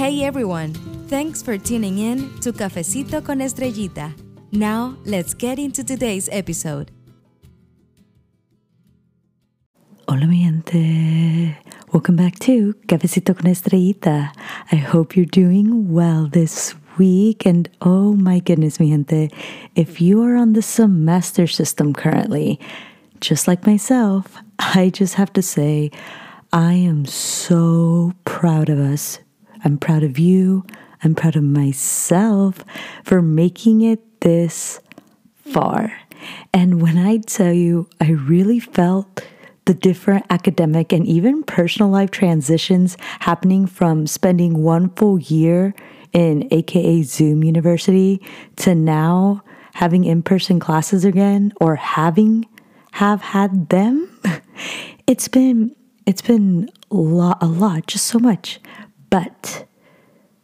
Hey everyone! Thanks for tuning in to Cafecito con Estrellita. Now, let's get into today's episode. Hola mi gente. Welcome back to Cafecito con Estrellita. I hope you're doing well this week. And oh my goodness, mi gente, if you are on the semester system currently, just like myself, I just have to say, I am so proud of us I'm proud of you. I'm proud of myself for making it this far. And when I tell you, I really felt the different academic and even personal life transitions happening from spending one full year in AKA Zoom University to now having in person classes again or having have had them. It's been it's been a lot, a lot, just so much. But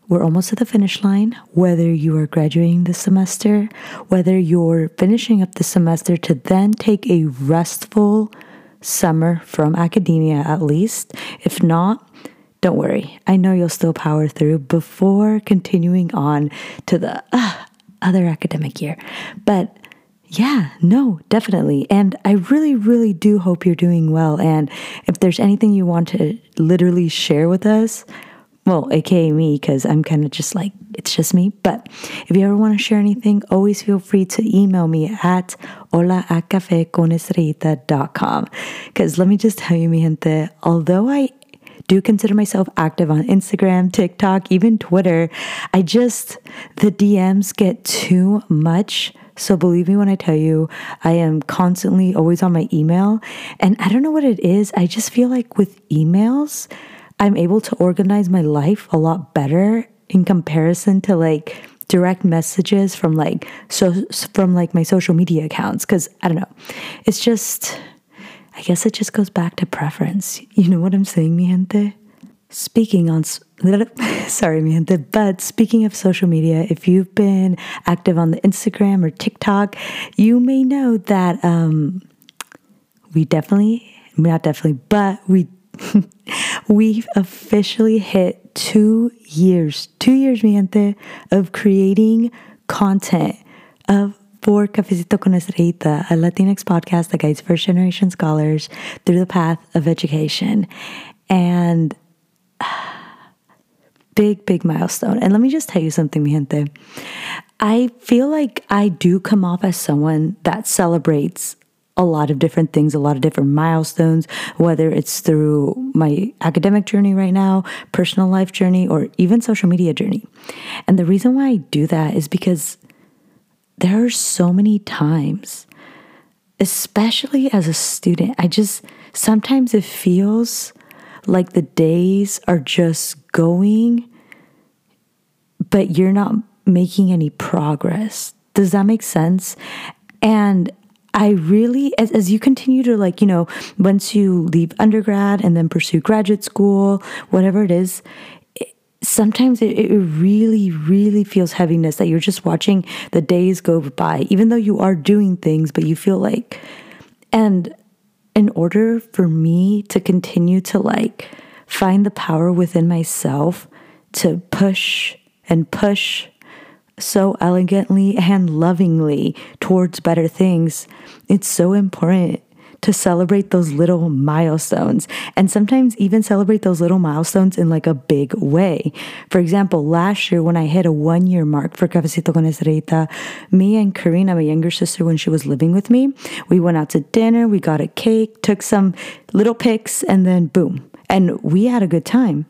we're almost at the finish line. Whether you are graduating this semester, whether you're finishing up the semester to then take a restful summer from academia, at least. If not, don't worry. I know you'll still power through before continuing on to the uh, other academic year. But yeah, no, definitely. And I really, really do hope you're doing well. And if there's anything you want to literally share with us, well, aka me, because I'm kind of just like, it's just me. But if you ever want to share anything, always feel free to email me at hola at cafecitoconestrellita.com. Because let me just tell you, mi gente, although I do consider myself active on Instagram, TikTok, even Twitter, I just, the DMs get too much. So believe me when I tell you, I am constantly always on my email. And I don't know what it is. I just feel like with emails, I'm able to organize my life a lot better in comparison to like direct messages from like so from like my social media accounts cuz I don't know. It's just I guess it just goes back to preference. You know what I'm saying, mi gente? Speaking on sorry, mi gente, but speaking of social media, if you've been active on the Instagram or TikTok, you may know that um we definitely not definitely, but we We've officially hit two years, two years, mi gente, of creating content of for Cafecito con Estrellita, a Latinx podcast that guides first generation scholars through the path of education. And big, big milestone. And let me just tell you something, mi gente. I feel like I do come off as someone that celebrates a lot of different things, a lot of different milestones, whether it's through my academic journey right now, personal life journey, or even social media journey. And the reason why I do that is because there are so many times, especially as a student, I just sometimes it feels like the days are just going, but you're not making any progress. Does that make sense? And I really, as, as you continue to like, you know, once you leave undergrad and then pursue graduate school, whatever it is, sometimes it, it, really, really feels heaviness that you're just watching the days go by, even though you are doing things, but you feel like, and in order for me to continue to like find the power within myself to push and push so elegantly and lovingly towards better things, it's so important to celebrate those little milestones and sometimes even celebrate those little milestones in like a big way. For example, last year when I hit a one year mark for Cafecito con Estrellita, me and Karina, my younger sister, when she was living with me, we went out to dinner, we got a cake, took some little pics, and then boom. And we had a good time.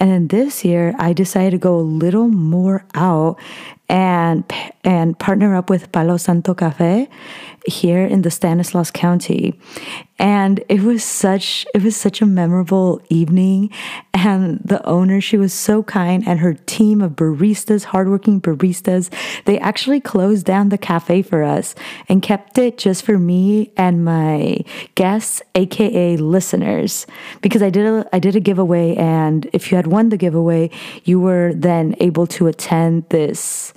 And then this year, I decided to go a little more out and and partner up with Palo Santo Cafe here in the Stanislaus County. And it was such it was such a memorable evening and the owner she was so kind and her team of baristas, hardworking baristas, they actually closed down the cafe for us and kept it just for me and my guests aka listeners because I did a I did a giveaway and if you had won the giveaway, you were then able to attend this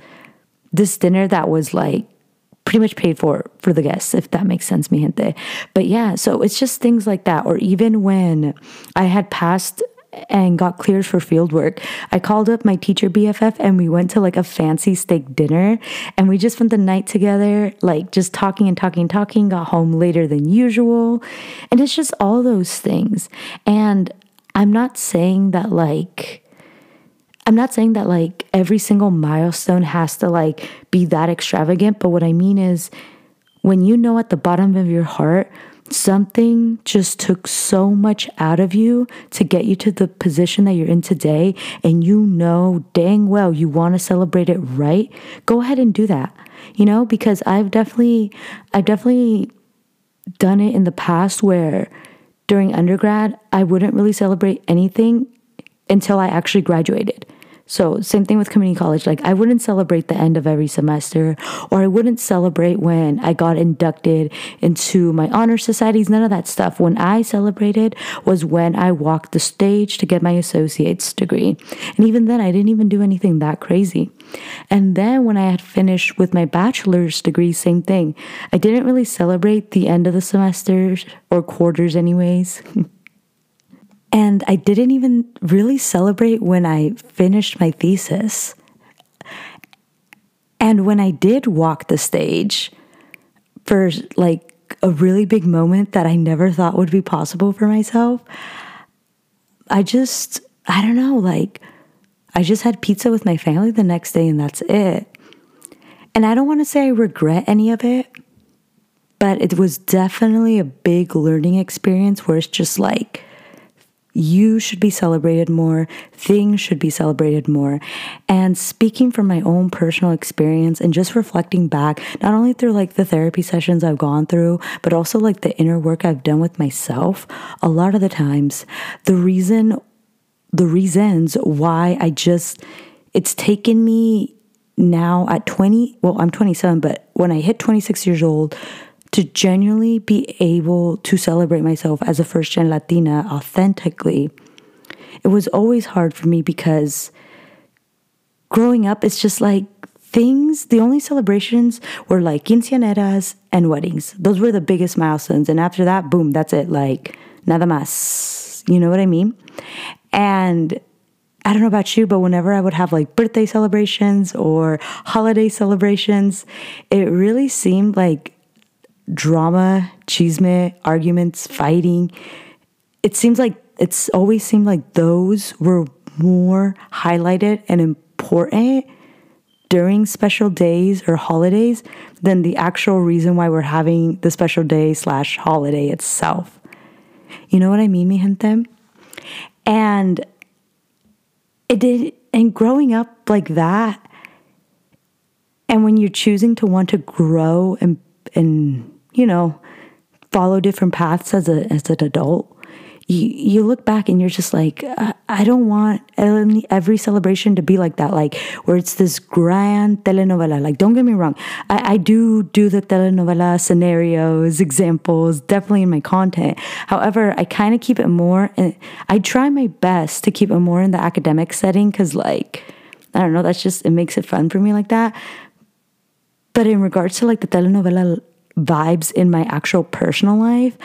this dinner that was like pretty much paid for for the guests, if that makes sense, mi gente. But yeah, so it's just things like that. Or even when I had passed and got cleared for field work. I called up my teacher BFF and we went to like a fancy steak dinner and we just spent the night together, like just talking and talking and talking, got home later than usual. And it's just all those things. And I'm not saying that like I'm not saying that like every single milestone has to like be that extravagant, but what I mean is when you know at the bottom of your heart something just took so much out of you to get you to the position that you're in today and you know dang well you want to celebrate it right go ahead and do that you know? Because i've definitely i've definitely done it in the past where during undergrad i wouldn't really celebrate anything until i actually graduated so, same thing with community college. Like, I wouldn't celebrate the end of every semester, or I wouldn't celebrate when I got inducted into my honor societies, none of that stuff. When I celebrated was when I walked the stage to get my associate's degree. And even then, I didn't even do anything that crazy. And then, when I had finished with my bachelor's degree, same thing. I didn't really celebrate the end of the semester or quarters, anyways. And I didn't even really celebrate when I finished my thesis. And when I did walk the stage for like a really big moment that I never thought would be possible for myself, I just, I don't know, like, I just had pizza with my family the next day and that's it. And I don't want to say I regret any of it, but it was definitely a big learning experience where it's just like, you should be celebrated more. Things should be celebrated more. And speaking from my own personal experience and just reflecting back, not only through like the therapy sessions I've gone through, but also like the inner work I've done with myself, a lot of the times, the reason, the reasons why I just, it's taken me now at 20, well, I'm 27, but when I hit 26 years old, to genuinely be able to celebrate myself as a first gen Latina authentically, it was always hard for me because growing up, it's just like things, the only celebrations were like quinceañeras and weddings. Those were the biggest milestones. And after that, boom, that's it. Like, nada más. You know what I mean? And I don't know about you, but whenever I would have like birthday celebrations or holiday celebrations, it really seemed like drama, chisme, arguments, fighting. It seems like it's always seemed like those were more highlighted and important during special days or holidays than the actual reason why we're having the special day slash holiday itself. You know what I mean, mi gente? And it did, and growing up like that, and when you're choosing to want to grow and and you know, follow different paths as a as an adult, you you look back and you're just like, I don't want every celebration to be like that, like where it's this grand telenovela. Like, don't get me wrong, I, I do do the telenovela scenarios, examples, definitely in my content. However, I kind of keep it more, and I try my best to keep it more in the academic setting because, like, I don't know, that's just it makes it fun for me like that. But in regards to like the telenovela vibes in my actual personal life,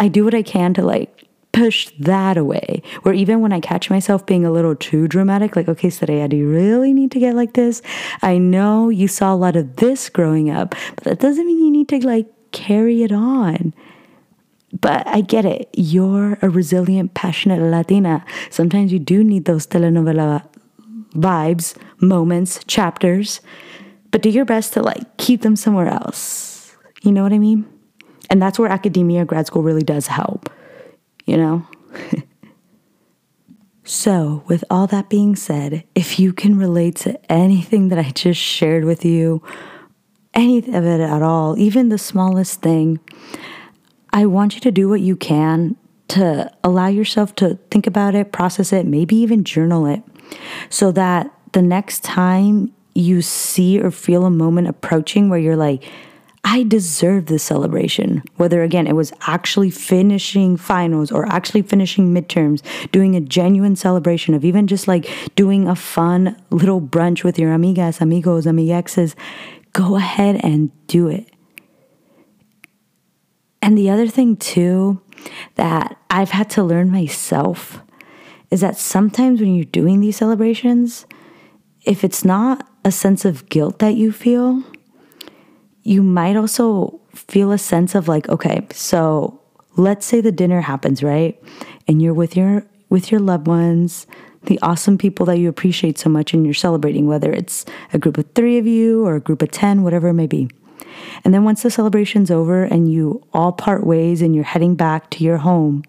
I do what I can to like push that away. Where even when I catch myself being a little too dramatic, like, okay, Soraya, do you really need to get like this? I know you saw a lot of this growing up, but that doesn't mean you need to like carry it on. But I get it. You're a resilient, passionate Latina. Sometimes you do need those telenovela vibes, moments, chapters, but do your best to like keep them somewhere else you know what I mean? And that's where academia, grad school really does help, you know? so, with all that being said, if you can relate to anything that I just shared with you, any of it at all, even the smallest thing, I want you to do what you can to allow yourself to think about it, process it, maybe even journal it, so that the next time you see or feel a moment approaching where you're like, I deserve this celebration. Whether again it was actually finishing finals or actually finishing midterms, doing a genuine celebration of even just like doing a fun little brunch with your amigas, amigos, amiguexes, go ahead and do it. And the other thing too that I've had to learn myself is that sometimes when you're doing these celebrations, if it's not a sense of guilt that you feel, you might also feel a sense of like, okay, so let's say the dinner happens, right? And you're with your with your loved ones, the awesome people that you appreciate so much and you're celebrating, whether it's a group of 3 of you or a group of 10, whatever it may be. And then once the celebration's over and you all part ways and you're heading back to your home,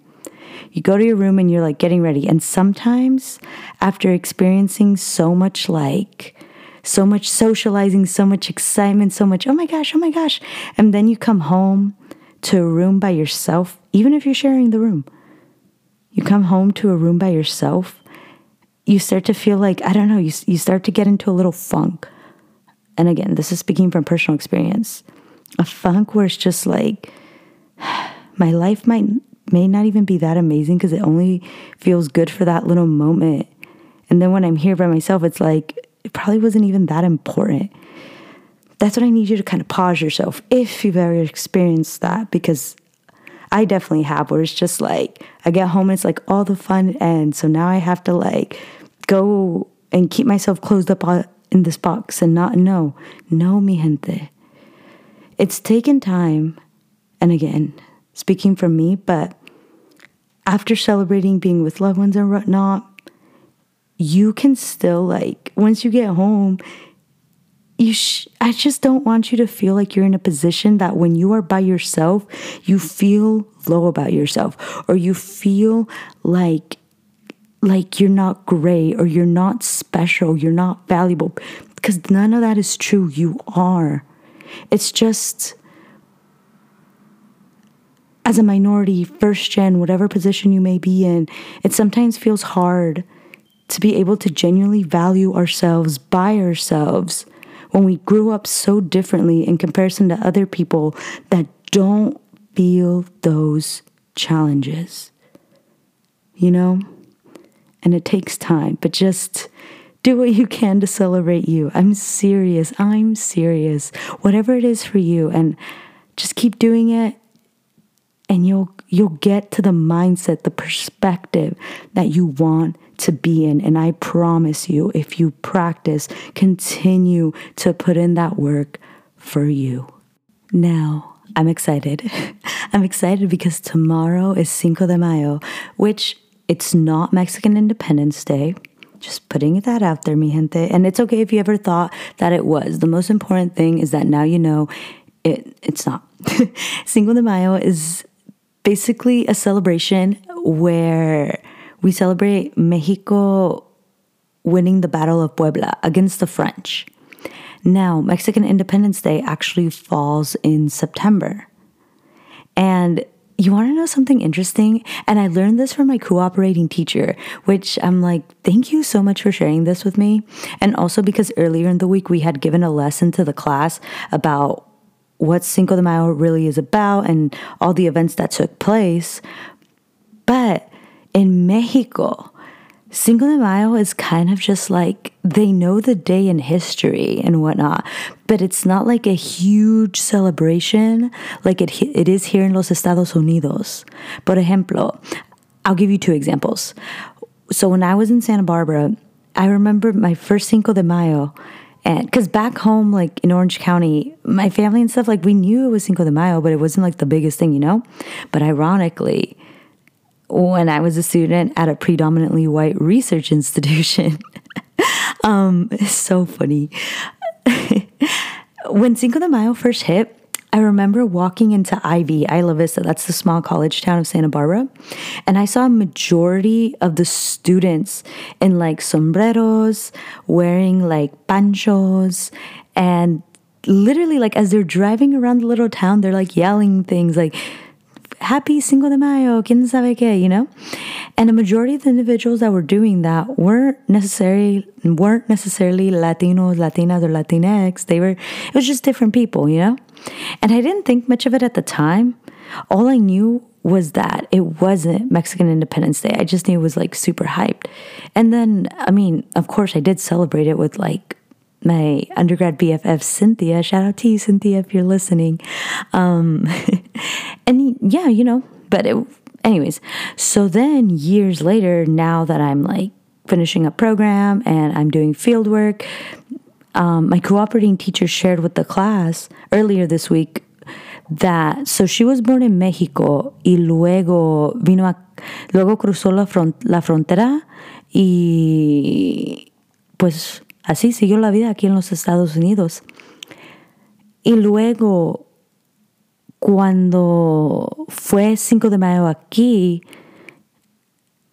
you go to your room and you're like getting ready. And sometimes, after experiencing so much like, so much socializing, so much excitement, so much, oh my gosh, oh my gosh. And then you come home to a room by yourself, even if you're sharing the room. You come home to a room by yourself, you start to feel like, I don't know, you, you start to get into a little funk. And again, this is speaking from personal experience. A funk where it's just like, my life might may not even be that amazing because it only feels good for that little moment. And then when I'm here by myself, it's like, it probably wasn't even that important. That's what I need you to kind of pause yourself if you've ever experienced that, because I definitely have, where it's just like, I get home and it's like all the fun ends. So now I have to like go and keep myself closed up in this box and not know. No, mi gente. It's taken time. And again, speaking from me, but after celebrating being with loved ones and whatnot, you can still like once you get home, you sh- I just don't want you to feel like you're in a position that when you are by yourself, you feel low about yourself or you feel like like you're not great or you're not special, you're not valuable because none of that is true. You are. It's just as a minority, first gen, whatever position you may be in, it sometimes feels hard to be able to genuinely value ourselves by ourselves when we grew up so differently in comparison to other people that don't feel those challenges. You know? And it takes time, but just do what you can to celebrate you. I'm serious. I'm serious. Whatever it is for you. And just keep doing it and you'll you'll get to the mindset, the perspective that you want to be in. And I promise you, if you practice, continue to put in that work for you. Now, I'm excited. I'm excited because tomorrow is Cinco de Mayo, which it's not Mexican Independence Day. Just putting that out there, mi gente. And it's okay if you ever thought that it was. The most important thing is that now you know it it's not. Cinco de Mayo is basically a celebration where we celebrate Mexico winning the Battle of Puebla against the French. Now, Mexican Independence Day actually falls in September. And you want to know something interesting? And I learned this from my cooperating teacher, which I'm like, thank you so much for sharing this with me. And also because earlier in the week we had given a lesson to the class about what Cinco de Mayo really is about and all the events that took place. But in Mexico, Cinco de Mayo is kind of just like they know the day in history and whatnot, but it's not like a huge celebration like it, it is here in los Estados Unidos. Por ejemplo, I'll give you two examples. So when I was in Santa Barbara, I remember my first Cinco de Mayo and because back home, like in Orange County, my family and stuff, like we knew it was Cinco de Mayo, but it wasn't like the biggest thing, you know? But ironically, when I was a student at a predominantly white research institution, um, it's so funny. when Cinco de Mayo first hit, I remember walking into IV, Isla Vista, that's the small college town of Santa Barbara, and I saw a majority of the students in like sombreros, wearing like panchos, and literally like as they're driving around the little town, they're like yelling things like happy Cinco de Mayo, quien sabe qué, you know? And a majority of the individuals that were doing that weren't necessarily weren't necessarily Latinos, Latinas, or Latinx. They were it was just different people, you know? And I didn't think much of it at the time. All I knew was that it wasn't Mexican Independence Day. I just knew it was like super hyped. And then, I mean, of course, I did celebrate it with like my undergrad BFF, Cynthia. Shout out to you, Cynthia, if you're listening. Um, and yeah, you know, but it, anyways, so then years later, now that I'm like finishing a program and I'm doing field work, um, my cooperating teacher shared with the class earlier this week that so she was born in Mexico y luego vino a, luego cruzó la, front, la frontera y pues así siguió la vida aquí en los Estados Unidos. Y luego cuando fue 5 de mayo aquí,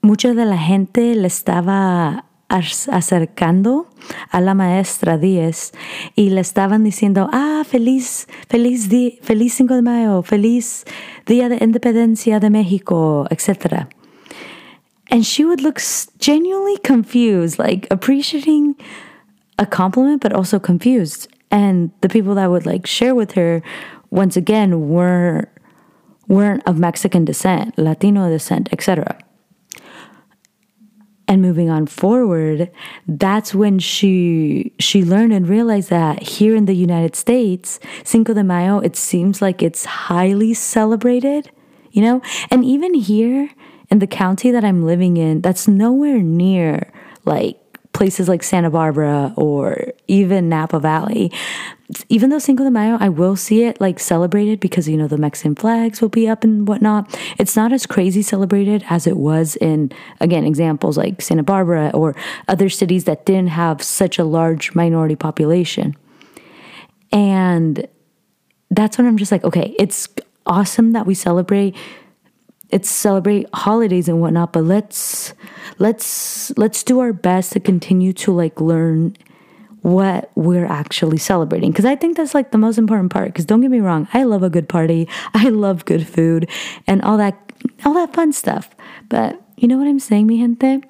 mucha de la gente le estaba acercando a la maestra Díez y le estaban diciendo, ah, feliz, feliz, feliz 5 de mayo, feliz Día de Independencia de México, etc. And she would look genuinely confused, like appreciating a compliment, but also confused. And the people that would like share with her once again weren't weren't of Mexican descent, Latino descent, etc. And moving on forward, that's when she she learned and realized that here in the United States, Cinco de Mayo, it seems like it's highly celebrated, you know? And even here in the county that I'm living in, that's nowhere near like places like Santa Barbara or even Napa Valley. Even though Cinco de Mayo, I will see it like celebrated because, you know, the Mexican flags will be up and whatnot. It's not as crazy celebrated as it was in, again, examples like Santa Barbara or other cities that didn't have such a large minority population. And that's when I'm just like, okay, it's awesome that we celebrate it's celebrate holidays and whatnot but let's let's let's do our best to continue to like learn what we're actually celebrating. Because i think that's like the most important part because don't get me wrong i love a good party i love good food and all that all that fun stuff. But you know what i'm saying mi gente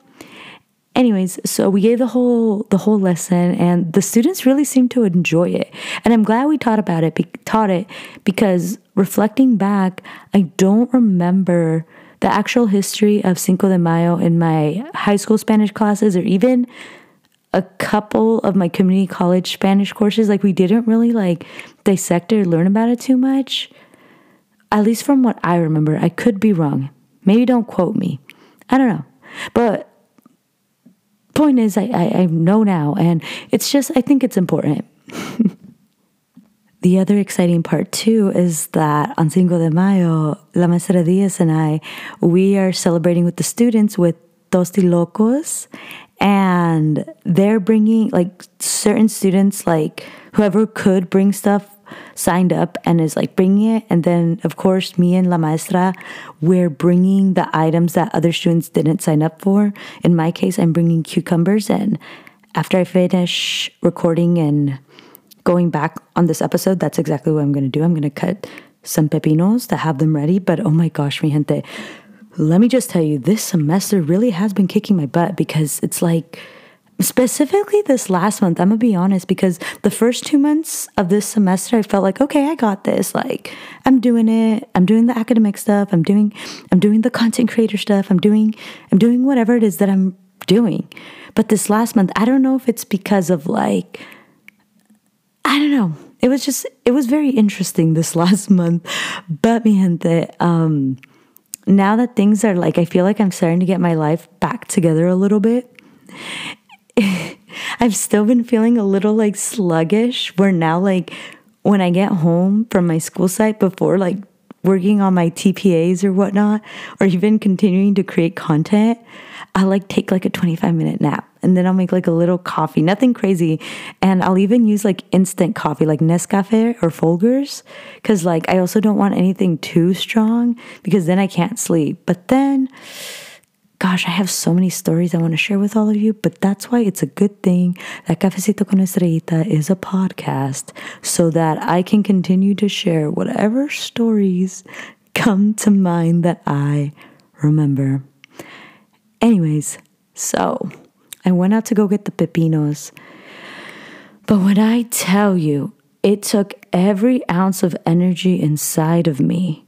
anyways so we gave the whole the whole lesson and the students really seemed to enjoy it. And i'm glad we taught about it be, taught it because reflecting back i don't remember the actual history of cinco de mayo in my high school spanish classes or even a couple of my community college spanish courses. Like we didn't really like dissect or learn about it too much. At least from what i remember i could be wrong. Maybe don't quote me. I don't know. But point is, I, I, I know now, and it's just, I think it's important. the other exciting part too is that on Cinco de Mayo, La Maestra Diaz and I, we are celebrating with the students with Tostilocos, and they're bringing like certain students, like whoever could bring stuff signed up and is like bringing it. And then, of course, me and La Maestra, we're bringing the items that other students didn't sign up for. In my case, I'm bringing cucumbers. And after I finish recording and going back on this episode, that's exactly what I'm going to do. I'm going to cut some pepinos to have them ready. But oh my gosh, mi gente, let me just tell you, this semester really has been kicking my butt because it's like, specifically this last month, I'm gonna be honest, because the first two months of this semester, I felt like, okay, I got this. Like, I'm doing it. I'm doing the academic stuff. I'm doing, I'm doing the content creator stuff. I'm doing, I'm doing whatever it is that I'm doing. But this last month, I don't know if it's because of like, I don't know. It was just, it was very interesting this last month. But mi gente, um, now that things are like, I feel like I'm starting to get my life back together a little bit I've still been feeling a little like sluggish where now like when I get home from my school site before like working on my TPAs or whatnot, or even continuing to create content, I like take like a 25 minute nap and then I'll make like a little coffee, nothing crazy. And I'll even use like instant coffee, like Nescafe or Folgers, because like I also don't want anything too strong because then I can't sleep. But then, Gosh, I have so many stories I want to share with all of you, but that's why it's a good thing that Cafecito con Estrellita is a podcast so that I can continue to share whatever stories come to mind that I remember. Anyways, so I went out to go get the pepinos. But when I tell you, it took every ounce of energy inside of me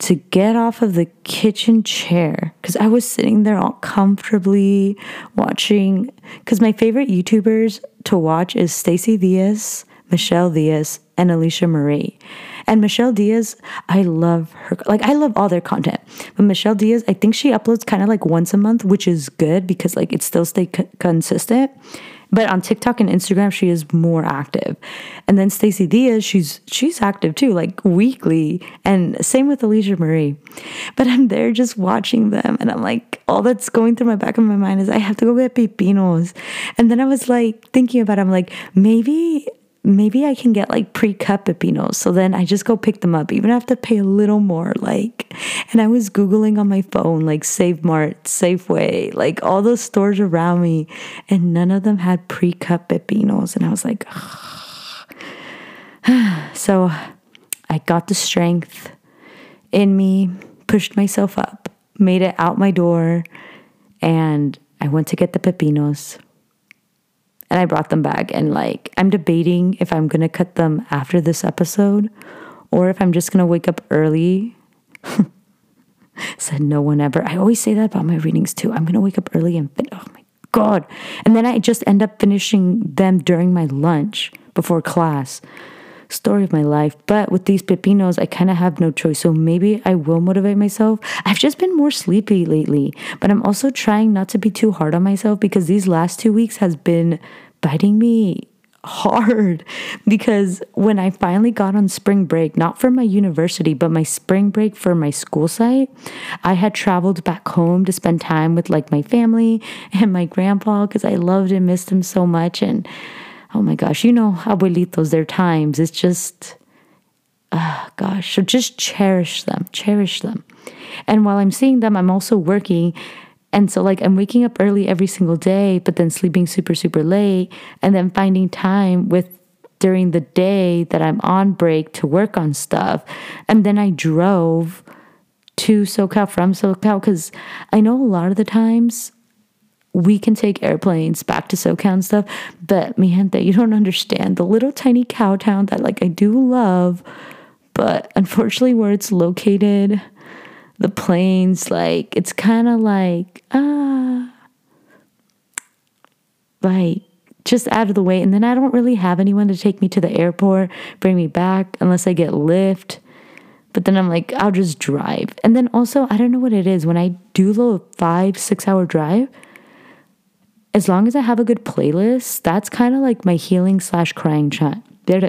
to get off of the kitchen chair because I was sitting there all comfortably watching. Because my favorite YouTubers to watch is Stacy Diaz, Michelle Diaz, and Alicia Marie. And Michelle Diaz, I love her. Like, I love all their content. But Michelle Diaz, I think she uploads kind of like once a month, which is good because like it still stay c- consistent. But on TikTok and Instagram, she is more active. And then Stacey Diaz, she's she's active too, like weekly. And same with Alicia Marie. But I'm there just watching them, and I'm like, all that's going through my back of my mind is I have to go get pepinos. And then I was like thinking about, it, I'm like, maybe maybe I can get like pre-cut pepinos. So then I just go pick them up, even I have to pay a little more. Like, and I was Googling on my phone, like Save Mart, Safeway, like all those stores around me, and none of them had pre-cut pepinos. And I was like, so I got the strength in me, pushed myself up, made it out my door, and I went to get the pepinos and I brought them back. And like, I'm debating if I'm gonna cut them after this episode or if I'm just gonna wake up early. Said no one ever. I always say that about my readings too. I'm gonna wake up early and fin- oh my god. And then I just end up finishing them during my lunch before class. Story of my life. But with these pepinos, I kind of have no choice. So maybe I will motivate myself. I've just been more sleepy lately, but I'm also trying not to be too hard on myself because these last two weeks has been biting me hard because when I finally got on spring break, not for my university, but my spring break for my school site, I had traveled back home to spend time with like my family and my grandpa because I loved and missed him so much. And oh my gosh, you know, abuelitos, their times, it's just, oh gosh. So just cherish them, cherish them. And while I'm seeing them, I'm also working and so, like, I'm waking up early every single day, but then sleeping super, super late, and then finding time with during the day that I'm on break to work on stuff. And then I drove to SoCal from SoCal because I know a lot of the times we can take airplanes back to SoCal and stuff, but mi gente, you don't understand the little tiny cow town that like I do love, but unfortunately where it's located, the planes like it's kind of like ah like just out of the way and then I don't really have anyone to take me to the airport, bring me back unless I get Lyft. But then I'm like, I'll just drive. And then also, I don't know what it is when I do the five, six hour drive, as long as I have a good playlist, that's kind of like my healing slash crying time.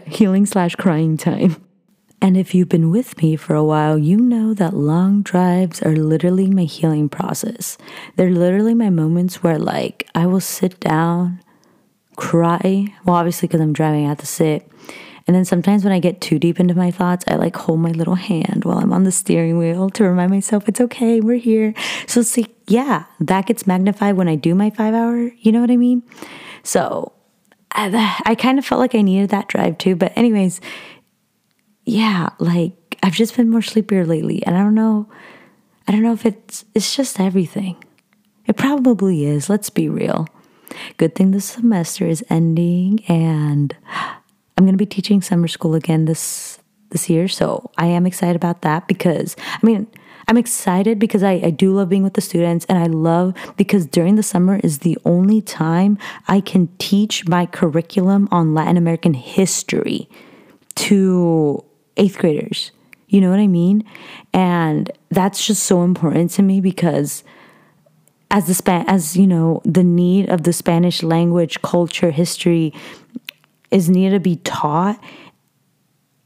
Healing slash crying time. And if you've been with me for a while, you know that long drives are literally my healing process. They're literally my moments where, like, I will sit down, cry. Well, obviously, because I'm driving, I have to sit. And then sometimes when I get too deep into my thoughts, I like hold my little hand while I'm on the steering wheel to remind myself it's okay, we're here. So, see, yeah, that gets magnified when I do my five hour, you know what I mean? So, I, I kind of felt like I needed that drive too. But, anyways, yeah, like I've just been more sleepier lately. And I don't know, I don't know if it's, it's just everything. It probably is. Let's be real. Good thing the semester is ending and I'm going to be teaching summer school again this this year, so I am excited about that because I mean, I'm excited because I, I do love being with the students and I love because during the summer is the only time I can teach my curriculum on Latin American history to eighth graders. You know what I mean? And that's just so important to me because as the span as you know, the need of the Spanish language, culture, history is needed to be taught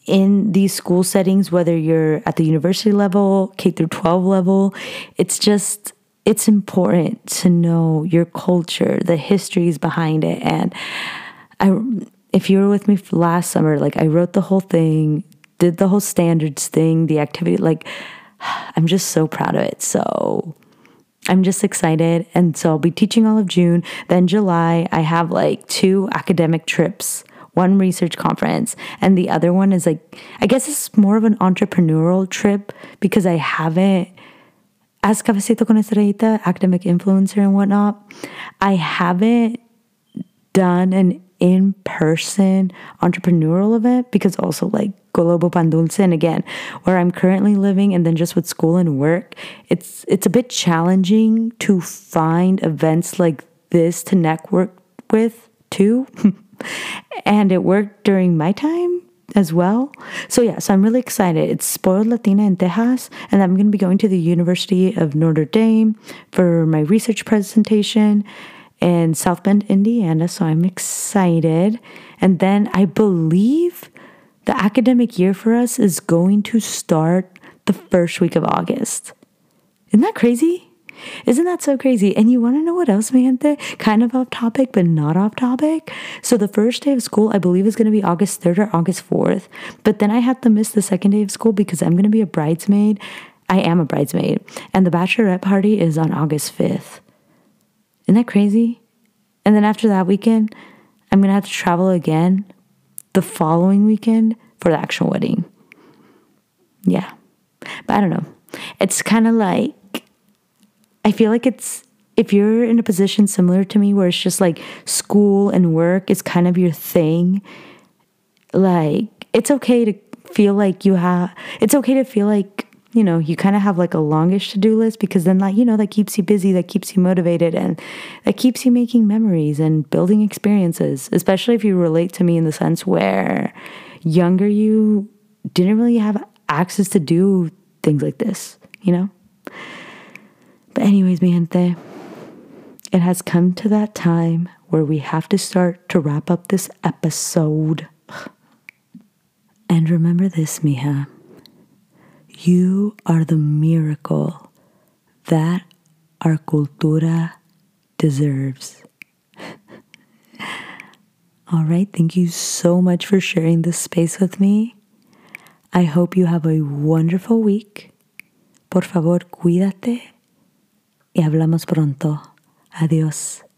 in these school settings, whether you're at the university level, K through 12 level, it's just it's important to know your culture, the histories behind it. And I if you were with me last summer, like I wrote the whole thing, did the whole standards thing, the activity. Like, I'm just so proud of it. So I'm just excited. And so I'll be teaching all of June. Then July, I have like two academic trips one research conference and the other one is like i guess it's more of an entrepreneurial trip because i haven't as cafecito con estrellita academic influencer and whatnot i haven't done an in-person entrepreneurial event because also like global pandemic and again where I'm currently living and then just with school and work it's it's a bit challenging to find events like this to network with too and it worked during my time as well. So yeah, so I'm really excited. It's Spoiled Latina in Texas, and I'm going to be going to the University of Notre Dame for my research presentation in South Bend, Indiana. So I'm excited. And then I believe the academic year for us is going to start the first week of August. Isn't that crazy? Isn't that so crazy? And you want to know what else, mi gente? Kind of off topic, but not off topic. So the first day of school, I believe, is going to be August 3rd or August 4th. But then I have to miss the second day of school because I'm going to be a bridesmaid. I am a bridesmaid. And the bachelorette party is on August 5th. Isn't that crazy? And then after that weekend, I'm to have to travel again the following weekend for the actual wedding. Yeah. But I don't know. It's kind of like I feel like it's if you're in a position similar to me where it's just like school and work is kind of your thing, like it's okay to feel like you have it's okay to feel like you know you kind of have like a longish to-do list because then like you know that keeps you busy that keeps you motivated and that keeps you making memories and building experiences especially if you relate to me in the sense where younger you didn't really have access to do things like this you know but, anyways, mi gente, it has come to that time where we have to start to wrap up this episode. And remember this, mija. You are the miracle that our cultura deserves. All right, thank you so much for sharing this space with me. I hope you have a wonderful week. Por favor, cuídate y hablamos pronto. Adiós.